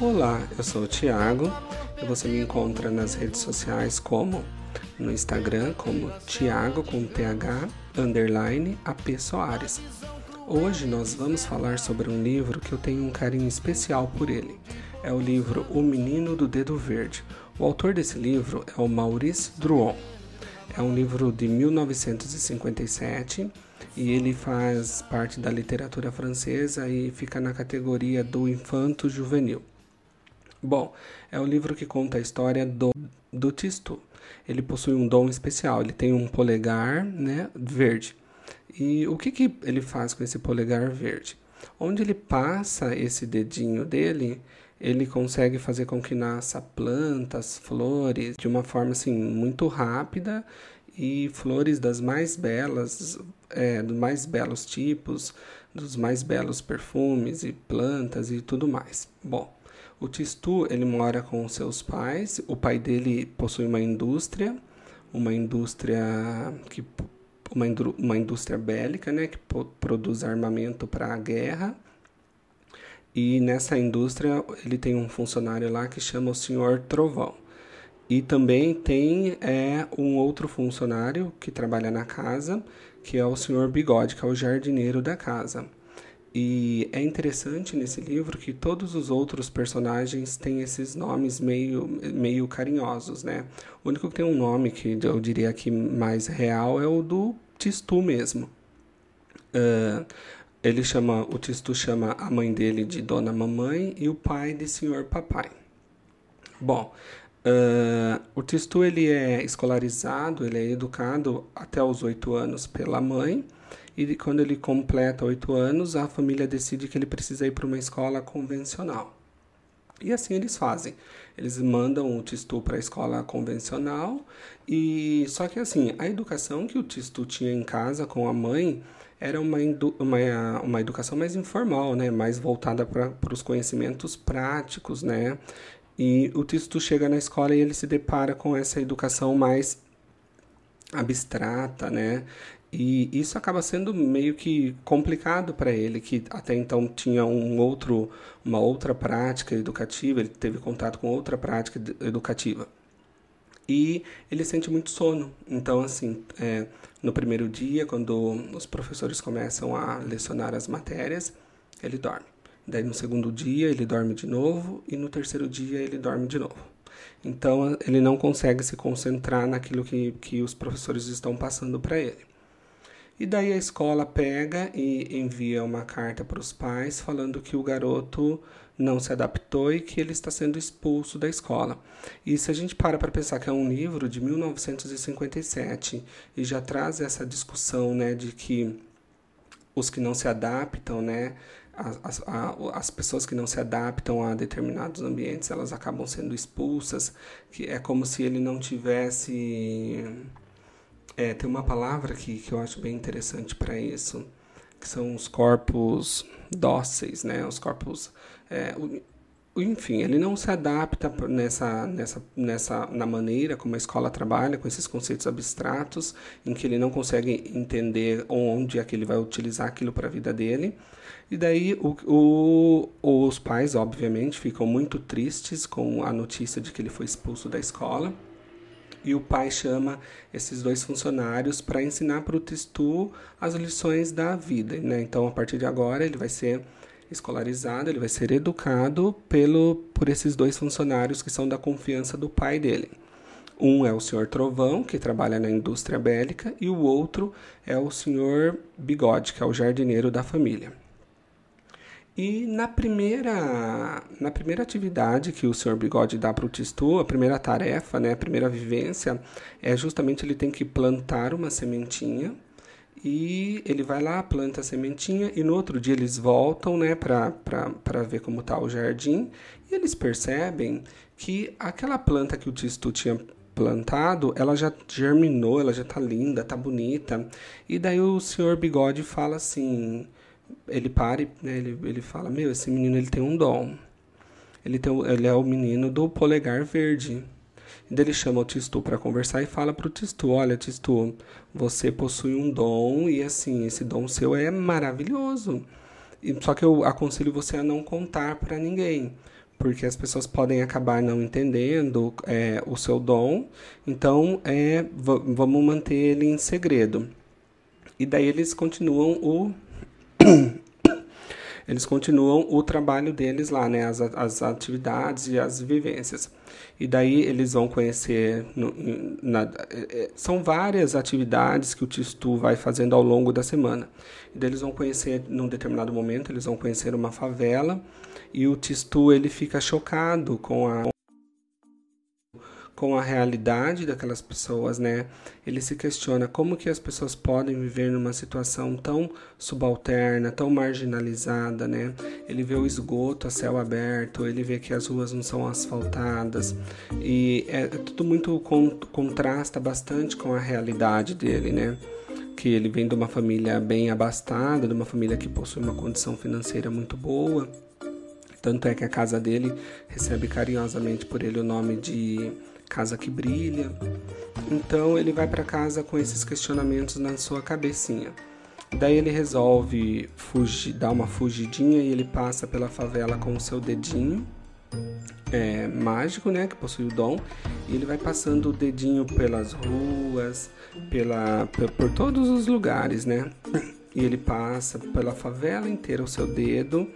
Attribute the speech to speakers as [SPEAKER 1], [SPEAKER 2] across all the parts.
[SPEAKER 1] Olá, eu sou o Thiago e você me encontra nas redes sociais como no Instagram como Thiago com TH underline AP Soares. Hoje nós vamos falar sobre um livro que eu tenho um carinho especial por ele. É o livro O Menino do Dedo Verde. O autor desse livro é o Maurice Druon. É um livro de 1957 e ele faz parte da literatura francesa e fica na categoria do infanto juvenil. Bom, é o livro que conta a história do, do Tistu. Ele possui um dom especial, ele tem um polegar né, verde. E o que, que ele faz com esse polegar verde? Onde ele passa esse dedinho dele, ele consegue fazer com que nasça plantas, flores, de uma forma assim muito rápida e flores das mais belas, é, dos mais belos tipos, dos mais belos perfumes e plantas e tudo mais. Bom, o Tistu ele mora com seus pais. O pai dele possui uma indústria, uma indústria que uma, uma indústria bélica, né, que produz armamento para a guerra. E nessa indústria ele tem um funcionário lá que chama o Senhor Trovão. E também tem é, um outro funcionário que trabalha na casa, que é o Senhor Bigode, que é o jardineiro da casa. E é interessante nesse livro que todos os outros personagens têm esses nomes meio, meio carinhosos, né? O único que tem um nome que eu diria que mais real é o do Tistu mesmo. Uh, ele chama, o Tistu chama a mãe dele de Dona Mamãe e o pai de Senhor Papai. Bom, uh, o Tistu ele é escolarizado, ele é educado até os oito anos pela mãe e quando ele completa oito anos, a família decide que ele precisa ir para uma escola convencional. E assim eles fazem. Eles mandam o Tistu para a escola convencional e só que assim, a educação que o Tistu tinha em casa com a mãe era uma, uma, uma educação mais informal, né? mais voltada para os conhecimentos práticos. Né? E o Tistu chega na escola e ele se depara com essa educação mais abstrata, né? E isso acaba sendo meio que complicado para ele, que até então tinha um outro, uma outra prática educativa, ele teve contato com outra prática educativa. E ele sente muito sono. Então, assim, é, no primeiro dia, quando os professores começam a lecionar as matérias, ele dorme. Daí, no segundo dia, ele dorme de novo. E no terceiro dia, ele dorme de novo. Então, ele não consegue se concentrar naquilo que, que os professores estão passando para ele. E daí a escola pega e envia uma carta para os pais falando que o garoto não se adaptou e que ele está sendo expulso da escola. E se a gente para para pensar que é um livro de 1957 e já traz essa discussão, né, de que os que não se adaptam, né, as, as, as pessoas que não se adaptam a determinados ambientes, elas acabam sendo expulsas, que é como se ele não tivesse é, tem uma palavra que, que eu acho bem interessante para isso, que são os corpos dóceis, né? Os corpos. É, enfim, ele não se adapta nessa, nessa, nessa, na maneira como a escola trabalha, com esses conceitos abstratos, em que ele não consegue entender onde é que ele vai utilizar aquilo para a vida dele. E daí o, o, os pais, obviamente, ficam muito tristes com a notícia de que ele foi expulso da escola e o pai chama esses dois funcionários para ensinar para o Testu as lições da vida. Né? Então, a partir de agora, ele vai ser escolarizado, ele vai ser educado pelo, por esses dois funcionários que são da confiança do pai dele. Um é o senhor Trovão, que trabalha na indústria bélica, e o outro é o senhor Bigode, que é o jardineiro da família. E na primeira, na primeira atividade que o Sr. Bigode dá para o Tistu, a primeira tarefa, né, a primeira vivência, é justamente ele tem que plantar uma sementinha e ele vai lá, planta a sementinha e no outro dia eles voltam né, para ver como está o jardim e eles percebem que aquela planta que o Tistu tinha plantado, ela já germinou, ela já está linda, está bonita. E daí o senhor Bigode fala assim ele para né, ele, ele fala, meu, esse menino ele tem um dom. Ele, tem, ele é o menino do polegar verde. E daí ele chama o Tistu para conversar e fala para o Tistu, olha Tistu, você possui um dom e assim, esse dom seu é maravilhoso. E, só que eu aconselho você a não contar para ninguém, porque as pessoas podem acabar não entendendo é, o seu dom, então é, vamos manter ele em segredo. E daí eles continuam o eles continuam o trabalho deles lá, né? As, as atividades e as vivências. E daí eles vão conhecer. No, na, é, é, são várias atividades que o Tistu vai fazendo ao longo da semana. E daí eles vão conhecer, num determinado momento, eles vão conhecer uma favela. E o Tistu ele fica chocado com a com a realidade daquelas pessoas, né? Ele se questiona como que as pessoas podem viver numa situação tão subalterna, tão marginalizada, né? Ele vê o esgoto a céu aberto, ele vê que as ruas não são asfaltadas e é tudo muito contrasta bastante com a realidade dele, né? Que ele vem de uma família bem abastada, de uma família que possui uma condição financeira muito boa. Tanto é que a casa dele recebe carinhosamente por ele o nome de casa que brilha. Então ele vai para casa com esses questionamentos na sua cabecinha. Daí ele resolve fugir, dar uma fugidinha e ele passa pela favela com o seu dedinho é, mágico, né, que possui o dom, e ele vai passando o dedinho pelas ruas, pela, por todos os lugares, né? E ele passa pela favela inteira o seu dedo.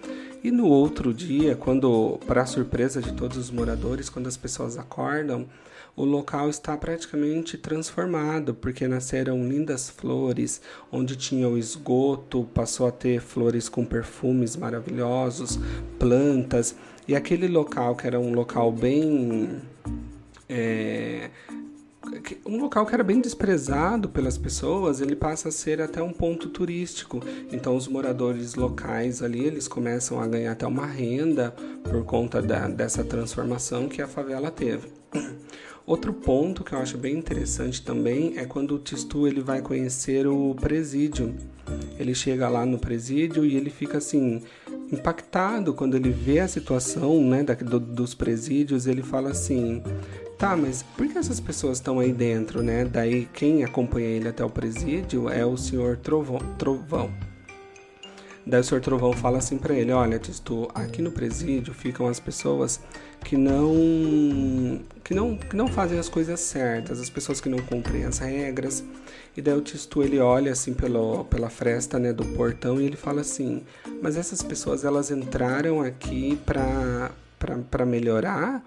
[SPEAKER 1] E no outro dia, quando, para surpresa de todos os moradores, quando as pessoas acordam, o local está praticamente transformado, porque nasceram lindas flores, onde tinha o esgoto, passou a ter flores com perfumes maravilhosos, plantas, e aquele local que era um local bem. É, um local que era bem desprezado pelas pessoas, ele passa a ser até um ponto turístico. Então os moradores locais ali, eles começam a ganhar até uma renda por conta da, dessa transformação que a favela teve. Outro ponto que eu acho bem interessante também é quando o Tistu ele vai conhecer o presídio. Ele chega lá no presídio e ele fica assim impactado quando ele vê a situação né, da, do, dos presídios. Ele fala assim: tá, mas por que essas pessoas estão aí dentro, né? Daí quem acompanha ele até o presídio é o senhor Trovão. Trovão. Daí o senhor Trovão fala assim para ele: Olha, Tistu, aqui no presídio ficam as pessoas que não que não que não fazem as coisas certas, as pessoas que não cumprem as regras. E daí o Tistu ele olha assim pelo, pela fresta né, do portão e ele fala assim: mas essas pessoas elas entraram aqui para melhorar,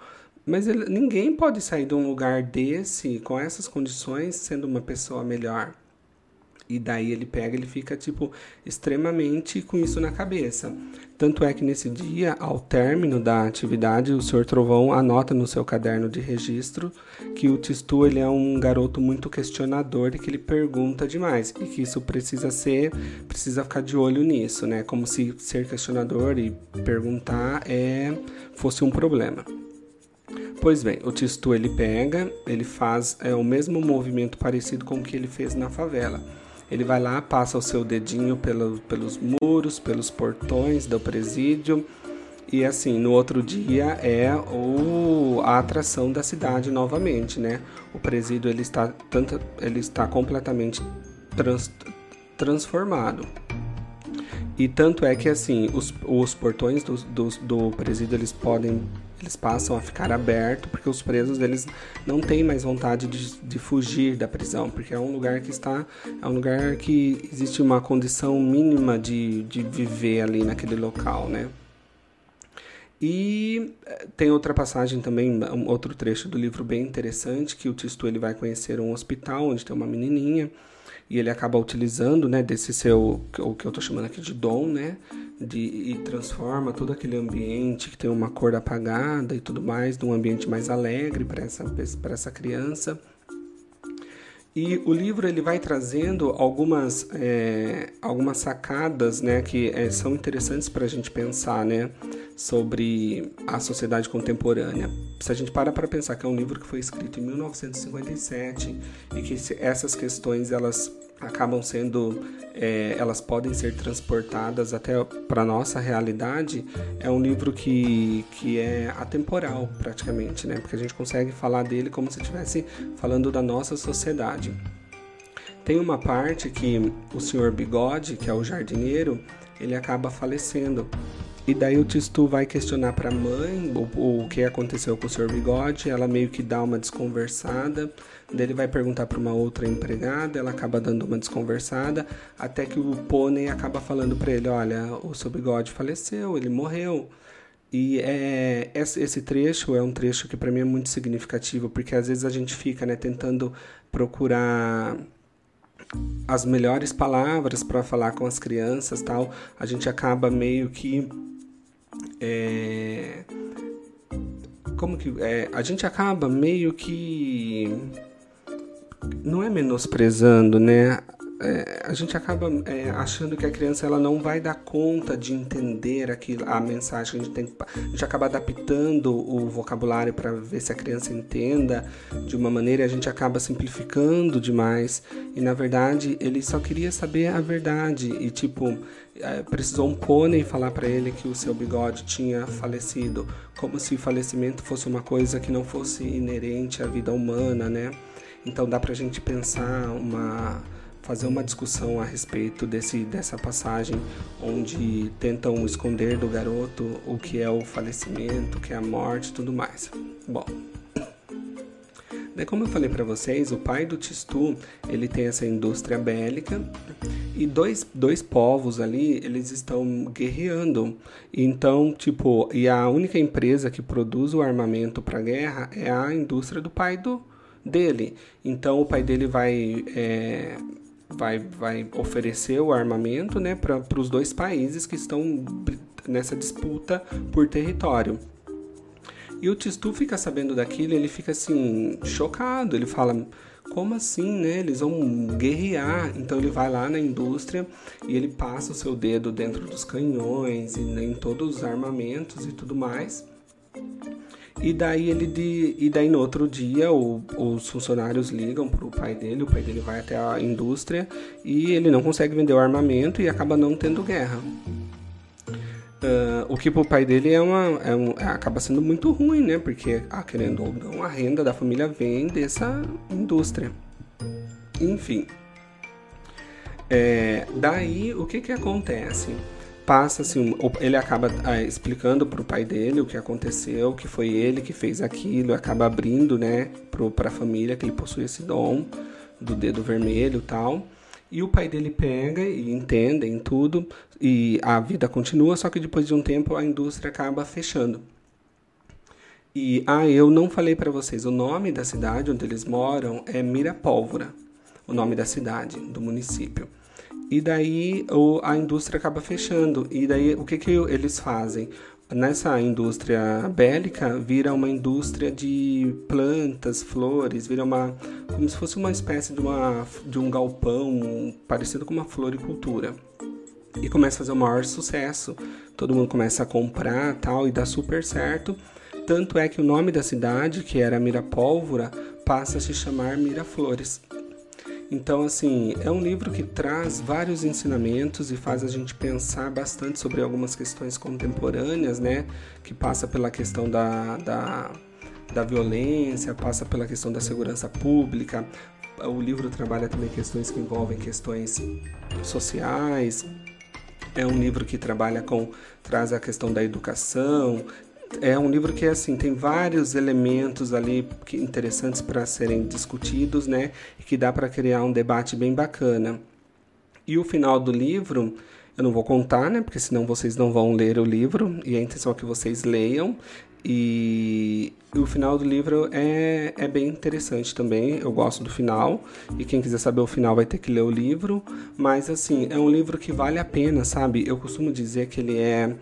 [SPEAKER 1] mas ele, ninguém pode sair de um lugar desse com essas condições sendo uma pessoa melhor. E daí ele pega, ele fica tipo extremamente com isso na cabeça. Tanto é que nesse dia, ao término da atividade, o Sr. Trovão anota no seu caderno de registro que o Tistu ele é um garoto muito questionador e que ele pergunta demais e que isso precisa ser, precisa ficar de olho nisso, né? Como se ser questionador e perguntar é fosse um problema. Pois bem, o Tistu ele pega, ele faz é, o mesmo movimento parecido com o que ele fez na favela ele vai lá, passa o seu dedinho pelo, pelos muros, pelos portões do presídio. E assim, no outro dia é o, a atração da cidade novamente, né? O presídio ele está, tanto, ele está completamente trans, transformado. E tanto é que assim, os, os portões do, do, do presídio eles podem eles passam a ficar abertos porque os presos eles não têm mais vontade de, de, fugir da prisão porque é um lugar que está é um lugar que existe uma condição mínima de, de viver ali naquele local né? E eh, tem outra passagem também um outro trecho do livro bem interessante que o Tisto ele vai conhecer um hospital onde tem uma menininha e ele acaba utilizando né desse seu o que eu estou chamando aqui de dom né de, e transforma todo aquele ambiente que tem uma cor apagada e tudo mais, num ambiente mais alegre para essa, essa criança. E o livro ele vai trazendo algumas, é, algumas sacadas né, que é, são interessantes para a gente pensar né, sobre a sociedade contemporânea. Se a gente para para pensar que é um livro que foi escrito em 1957 e que essas questões elas acabam sendo, é, elas podem ser transportadas até para nossa realidade, é um livro que, que é atemporal praticamente, né? Porque a gente consegue falar dele como se estivesse falando da nossa sociedade. Tem uma parte que o senhor Bigode, que é o jardineiro, ele acaba falecendo. E daí o Tistu vai questionar para a mãe o, o que aconteceu com o Sr. Bigode. Ela meio que dá uma desconversada. Daí ele vai perguntar para uma outra empregada, ela acaba dando uma desconversada, até que o pônei acaba falando para ele: Olha, o seu bigode faleceu, ele morreu. E é, esse trecho é um trecho que para mim é muito significativo, porque às vezes a gente fica né, tentando procurar as melhores palavras para falar com as crianças tal, a gente acaba meio que é, como que é, a gente acaba meio que não é menosprezando, né? É, a gente acaba é, achando que a criança ela não vai dar conta de entender aquilo, a mensagem. A gente, tem, a gente acaba adaptando o vocabulário para ver se a criança entenda de uma maneira a gente acaba simplificando demais. E na verdade ele só queria saber a verdade. E tipo, é, precisou um pônei falar para ele que o seu bigode tinha falecido, como se o falecimento fosse uma coisa que não fosse inerente à vida humana, né? Então dá para a gente pensar uma fazer uma discussão a respeito desse, dessa passagem onde tentam esconder do garoto o que é o falecimento, o que é a morte, tudo mais. Bom, Daí, como eu falei para vocês, o pai do Tistu, ele tem essa indústria bélica e dois, dois povos ali, eles estão guerreando. Então, tipo, e a única empresa que produz o armamento para guerra é a indústria do pai do dele. Então, o pai dele vai é, vai, vai oferecer o armamento né, para os dois países que estão nessa disputa por território. E o Tistu fica sabendo daquilo, ele fica assim, chocado. Ele fala: como assim, né? Eles vão guerrear. Então ele vai lá na indústria e ele passa o seu dedo dentro dos canhões e em todos os armamentos e tudo mais. E daí ele de, e daí no outro dia o, os funcionários ligam pro pai dele, o pai dele vai até a indústria e ele não consegue vender o armamento e acaba não tendo guerra. Uh, o que pro pai dele é uma, é um, é, acaba sendo muito ruim, né? Porque, ah, querendo ou não, a renda da família vem dessa indústria. Enfim. É, daí, o que que acontece? Passa assim, ele acaba ah, explicando para o pai dele o que aconteceu, que foi ele que fez aquilo, acaba abrindo, né, para a família que ele possui esse dom do dedo vermelho, tal. E o pai dele pega e entende em tudo e a vida continua, só que depois de um tempo a indústria acaba fechando. E ah, eu não falei para vocês, o nome da cidade onde eles moram é Mirapólvora, o nome da cidade, do município. E daí o, a indústria acaba fechando. E daí o que, que eles fazem? Nessa indústria bélica vira uma indústria de plantas, flores, vira uma como se fosse uma espécie de, uma, de um galpão parecido com uma floricultura. E começa a fazer o maior sucesso. Todo mundo começa a comprar tal e dá super certo. Tanto é que o nome da cidade, que era Mirapólvora, passa a se chamar Miraflores. Então, assim, é um livro que traz vários ensinamentos e faz a gente pensar bastante sobre algumas questões contemporâneas, né? Que passa pela questão da, da, da violência, passa pela questão da segurança pública. O livro trabalha também questões que envolvem questões sociais. É um livro que trabalha com traz a questão da educação, é um livro que assim tem vários elementos ali que, interessantes para serem discutidos, né? E que dá para criar um debate bem bacana. E o final do livro eu não vou contar, né? Porque senão vocês não vão ler o livro e a intenção é que vocês leiam. E o final do livro é, é bem interessante também. Eu gosto do final. E quem quiser saber o final vai ter que ler o livro. Mas, assim, é um livro que vale a pena, sabe? Eu costumo dizer que ele é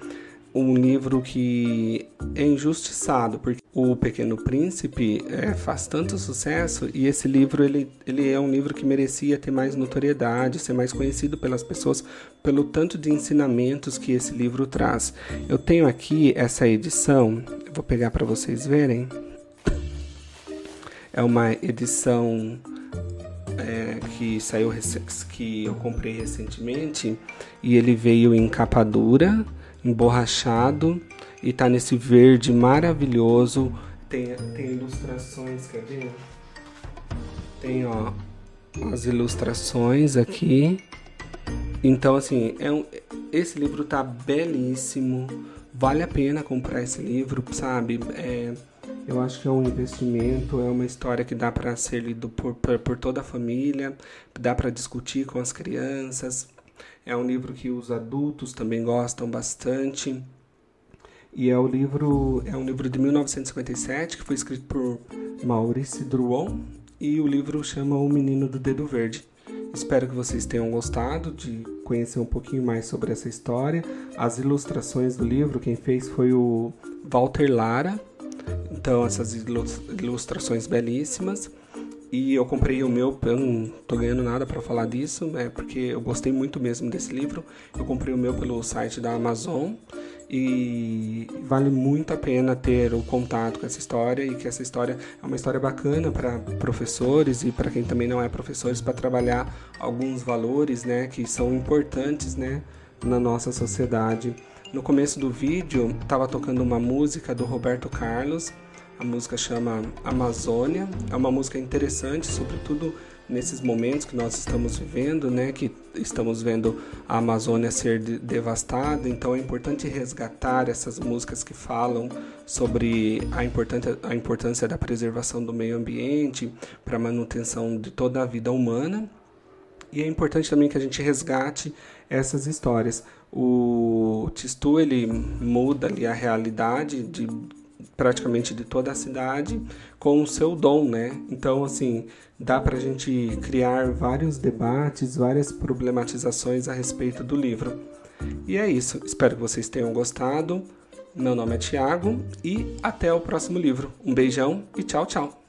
[SPEAKER 1] um livro que é injustiçado, porque o Pequeno Príncipe é, faz tanto sucesso e esse livro ele, ele é um livro que merecia ter mais notoriedade, ser mais conhecido pelas pessoas pelo tanto de ensinamentos que esse livro traz. Eu tenho aqui essa edição, vou pegar para vocês verem. É uma edição é, que saiu que eu comprei recentemente e ele veio em capa dura emborrachado e tá nesse verde maravilhoso. Tem, tem ilustrações, quer ver? Tem, ó, as ilustrações aqui. Então, assim, é um, esse livro tá belíssimo, vale a pena comprar esse livro, sabe? É, eu acho que é um investimento, é uma história que dá para ser lido por, por, por, toda a família, dá para discutir com as crianças. É um livro que os adultos também gostam bastante. E é o livro é um livro de 1957 que foi escrito por Maurice Druon e o livro chama O Menino do Dedo Verde. Espero que vocês tenham gostado de conhecer um pouquinho mais sobre essa história. As ilustrações do livro, quem fez foi o Walter Lara. Então, essas ilustrações belíssimas. E eu comprei o meu, eu não tô ganhando nada para falar disso, né? Porque eu gostei muito mesmo desse livro. Eu comprei o meu pelo site da Amazon e vale muito a pena ter o contato com essa história e que essa história é uma história bacana para professores e para quem também não é professores para trabalhar alguns valores, né, que são importantes, né, na nossa sociedade. No começo do vídeo estava tocando uma música do Roberto Carlos. A música chama Amazônia. É uma música interessante, sobretudo nesses momentos que nós estamos vivendo, né, que estamos vendo a Amazônia ser de devastada, então é importante resgatar essas músicas que falam sobre a importância, a importância da preservação do meio ambiente para a manutenção de toda a vida humana. E é importante também que a gente resgate essas histórias. O Tistu ele muda ali a realidade de praticamente de toda a cidade com o seu dom, né? Então, assim, dá para a gente criar vários debates, várias problematizações a respeito do livro. E é isso. Espero que vocês tenham gostado. Meu nome é Tiago e até o próximo livro. Um beijão e tchau, tchau.